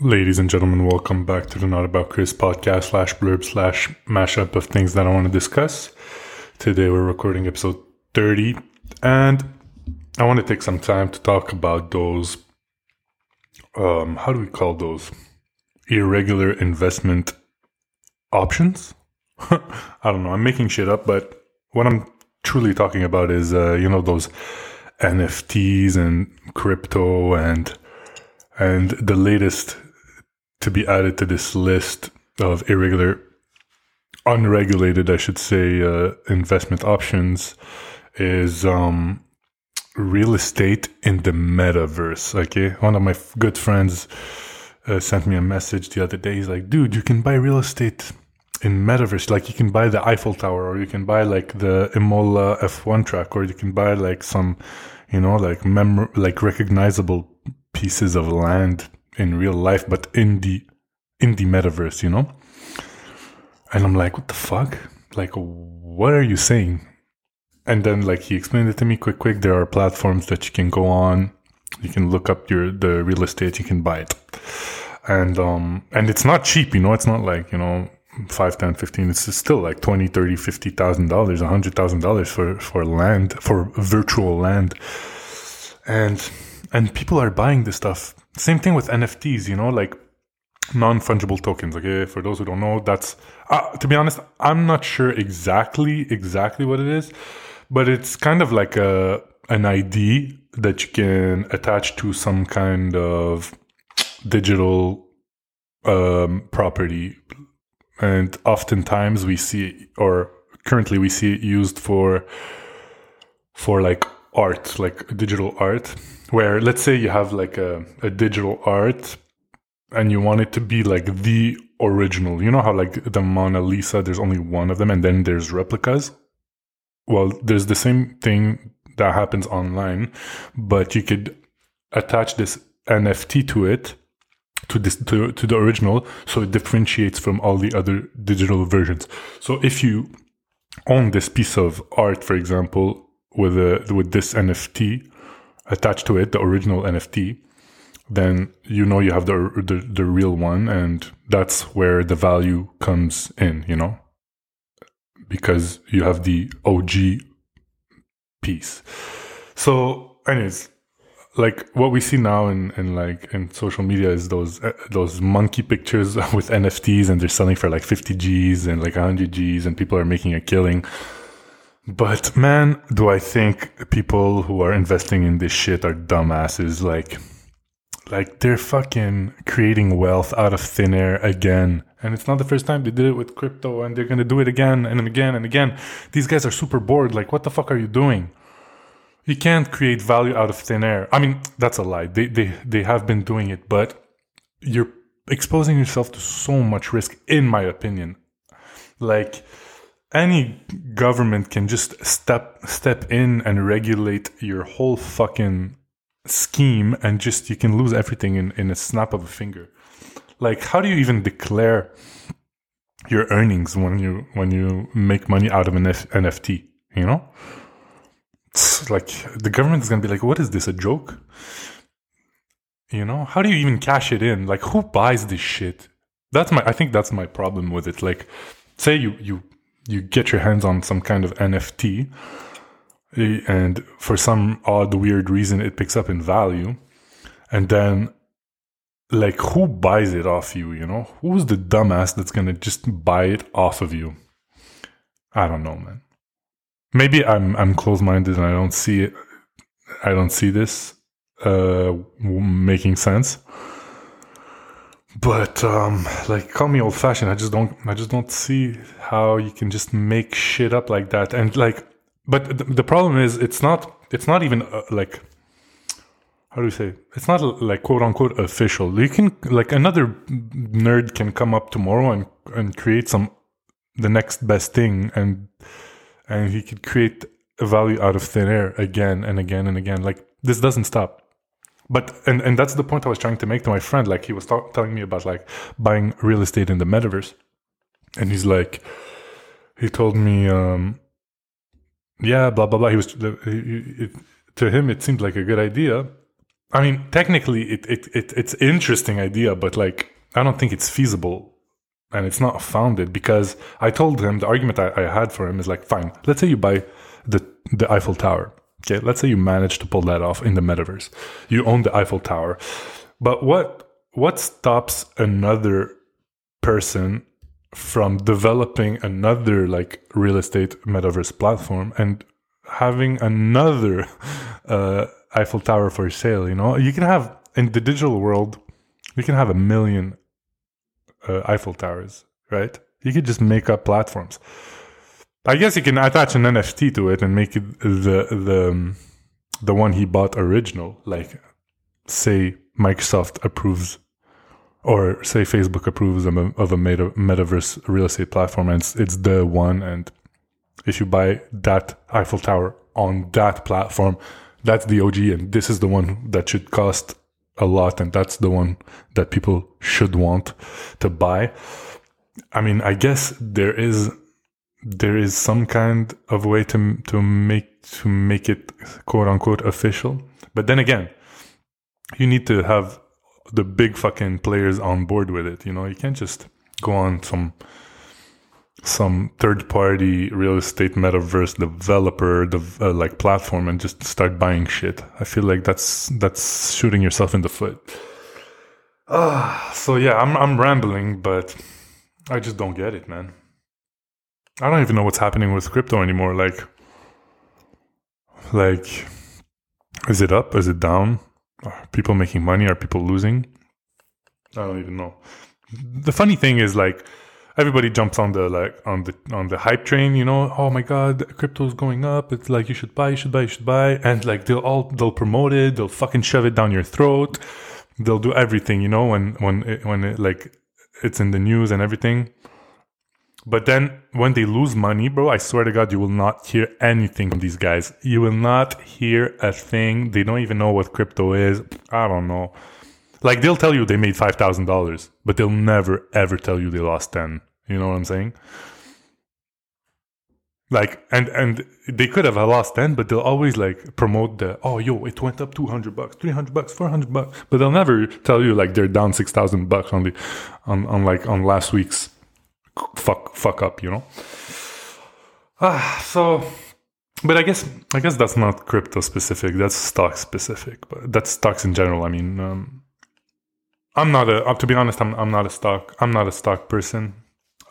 Ladies and gentlemen, welcome back to the Not About Chris podcast slash blurb slash mashup of things that I want to discuss. Today we're recording episode 30 and I want to take some time to talk about those, um, how do we call those? Irregular investment options? I don't know. I'm making shit up, but what I'm truly talking about is, uh, you know, those NFTs and crypto and and the latest to be added to this list of irregular, unregulated, I should say, uh, investment options is um, real estate in the metaverse. Okay, one of my f- good friends uh, sent me a message the other day. He's like, "Dude, you can buy real estate." In metaverse, like you can buy the Eiffel Tower, or you can buy like the Imola F1 track, or you can buy like some, you know, like mem- like recognizable pieces of land in real life, but in the in the metaverse, you know. And I'm like, what the fuck? Like, what are you saying? And then like he explained it to me quick, quick. There are platforms that you can go on. You can look up your the real estate. You can buy it, and um and it's not cheap. You know, it's not like you know 5 10 15 it's still like 20 30 50 thousand dollars a hundred thousand dollars for for land for virtual land and and people are buying this stuff. Same thing with nfts you know like non-fungible tokens okay? For those who don't know that's uh, to be honest i'm not sure exactly exactly what it is but it's kind of like a an id that you can attach to some kind of digital um, property. And oftentimes we see or currently we see it used for for like art like digital art where let's say you have like a, a digital art and you want it to be like the original. You know how like the mona lisa there's only one of them and then there's replicas? Well there's the same thing that happens online but you could attach this nft to it to this to, to the original so it differentiates from all the other digital versions. So if you own this piece of art for example with a with this nft attached to it the original nft then you know you have the, the the real one and that's where the value comes in you know because you have the og piece so anyways like what we see now in, in like in social media is those uh, those monkey pictures with NFTs and they're selling for like 50 G's and like 100 G's and people are making a killing. But man, do I think people who are investing in this shit are dumbasses like like they're fucking creating wealth out of thin air again. And it's not the first time they did it with crypto and they're going to do it again and again and again. These guys are super bored like what the fuck are you doing? You can't create value out of thin air. I mean, that's a lie. They they they have been doing it, but you're exposing yourself to so much risk in my opinion. Like any government can just step step in and regulate your whole fucking scheme and just you can lose everything in, in a snap of a finger. Like how do you even declare your earnings when you when you make money out of an F- NFT, you know? It's like the government is gonna be like, what is this, a joke? You know, how do you even cash it in? Like who buys this shit? That's my I think that's my problem with it. Like say you you you get your hands on some kind of NFT and for some odd weird reason it picks up in value. And then like who buys it off you you know? Who's the dumbass that's gonna just buy it off of you? I don't know man. Maybe i'm i'm close minded and i don't see it i don't see this uh making sense but um like call me old fashioned i just don't i just don't see how you can just make shit up like that. And like but the, the problem is it's not it's not even uh, like how do you say? It's not like quote unquote official. You can like another nerd can come up tomorrow and and create some the next best thing and and he could create a value out of thin air again and again and again. Like this doesn't stop but and and that's the point I was trying to make to my friend. Like he was telling me about like buying real estate in the metaverse, and he's like, he told me, um, yeah, blah blah blah. He was he, it, to him it seemed like a good idea, I mean, technically, it, it, it it's interesting idea, but like, I don't think it's feasible and it's not founded because I told him the argument I, I had for him is like, fine, let's say you buy the, the Eiffel Tower. Okay, let's say you manage to pull that off in the metaverse. You own the Eiffel Tower. But what what stops another person from developing another like real estate metaverse platform and having another uh, Eiffel Tower for sale. You know, you can have in the digital world, you can have a million uh, Eiffel Towers, right? You could just make up platforms. I guess you can attach an NFT to it and make it the the um, the one he bought original. Like, say Microsoft approves, or say Facebook approves of a, meta, metaverse real estate platform, and it's, it's the one. And if you buy that Eiffel Tower on that platform, that's the OG, and this is the one that should cost a lot, and that's the one that people should want to buy. I mean, I guess there is there is some kind of way to to make to make it quote unquote official. But then again, you need to have the big fucking players on board with it. You know, you can't just go on some some third party real estate metaverse developer the uh, like platform and just start buying shit i feel like that's that's shooting yourself in the foot ah uh, so yeah i'm i'm rambling but i just don't get it man i don't even know what's happening with crypto anymore like like is it up? Is it down? Are people making money? Are people losing? I don't even know. The funny thing is like everybody jumps on the like on the on the hype train you know? Oh my god crypto's going up. It's like you should buy you should buy you should buy. And like they'll all they'll promote it. They'll fucking shove it down your throat. They'll do everything you know when when it, when it, like it's in the news and everything but then when they lose money bro i swear to god you will not hear anything from these guys. You will not hear a thing. They don't even know what crypto is. I don't know. Like they'll tell you they made five thousand dollars, but they'll never ever tell you they lost ten. You know what I'm saying? Like and and they could have lost ten, but they'll always like promote the oh yo it went up two hundred bucks, three hundred bucks, four hundred bucks, but they'll never tell you like they're down six thousand bucks on the on on like on last week's fuck fuck up, you know. Ah, so but I guess I guess that's not crypto specific. That's stock specific. But that's stocks in general. I mean, um, I'm not a. To be honest, I'm I'm not a stock. I'm not a stock person.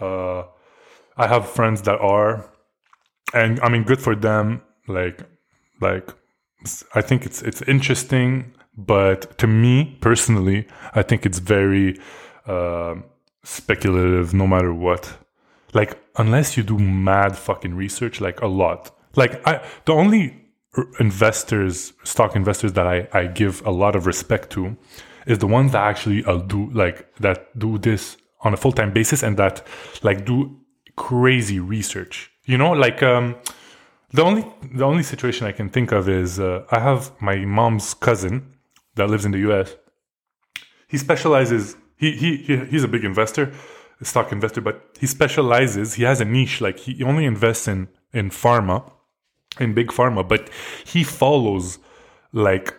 Uh, I have friends that are, and I mean, good for them. Like, like, I think it's it's interesting, but to me personally, I think it's very uh, speculative. No matter what, like, unless you do mad fucking research, like a lot. Like, I the only investors, stock investors that I I give a lot of respect to is the ones that actually uh, do like that do this on a full-time basis and that like do crazy research you know like um the only the only situation i can think of is uh, i have my mom's cousin that lives in the us he specializes he he, he he's a big investor a stock investor but he specializes he has a niche like he only invests in in pharma in big pharma but he follows like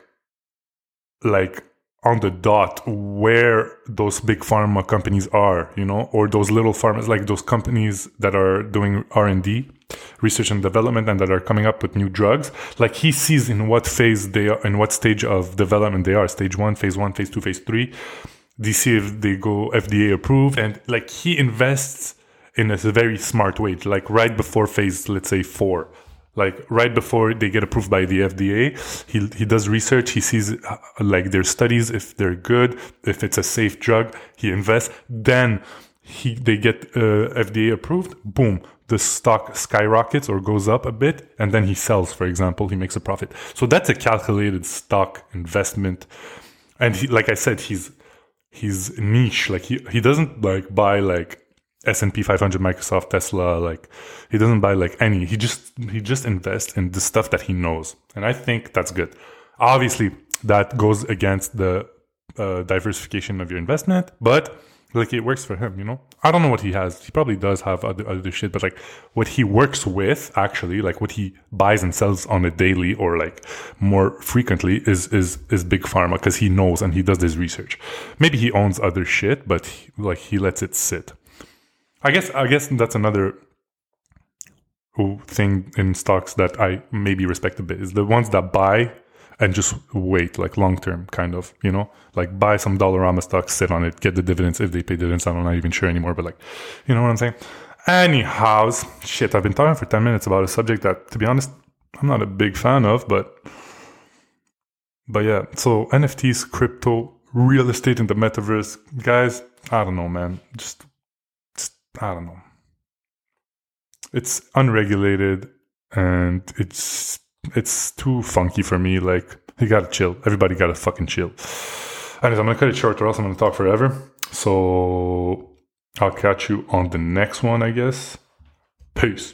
like on the dot where those big pharma companies are you know or those little pharmas like those companies that are doing r&d research and development and that are coming up with new drugs. Like he sees in what phase they are in what stage of development they are stage one phase one phase two phase three they see if they go fda approved and like he invests in a very smart way like right before phase let's say four like right before they get approved by the FDA. He he does research. He sees uh, like their studies if they're good, if it's a safe drug. He invests. Then he they get uh, FDA approved. Boom, the stock skyrockets or goes up a bit, and then he sells. For example, he makes a profit. So that's a calculated stock investment. And he, like I said, he's he's niche. Like he he doesn't like buy like S&P 500, Microsoft, Tesla, like he doesn't buy like any. He just he just invests in the stuff that he knows. And I think that's good. Obviously, that goes against the uh, diversification of your investment, but like it works for him, you know. I don't know what he has. He probably does have other other shit, but like what he works with, actually, like what he buys and sells on a daily or like more frequently is is is big pharma because he knows and he does this research. Maybe he owns other shit, but he, like he lets it sit. I guess I guess that's another thing in stocks that I maybe respect a bit is the ones that buy and just wait, like long term, kind of, you know, like buy some Dollarama stocks, sit on it, get the dividends if they pay dividends. I'm not even sure anymore, but like, you know what I'm saying? Anyhow, shit, I've been talking for 10 minutes about a subject that, to be honest, I'm not a big fan of, but, but yeah, so NFTs, crypto, real estate in the metaverse, guys, I don't know, man. Just, just I don't know. It's unregulated and it's it's too funky for me. Like, you gotta chill. Everybody gotta fucking chill. Anyways, I'm gonna cut it short or else I'm gonna talk forever. So I'll catch you on the next one, I guess. Peace.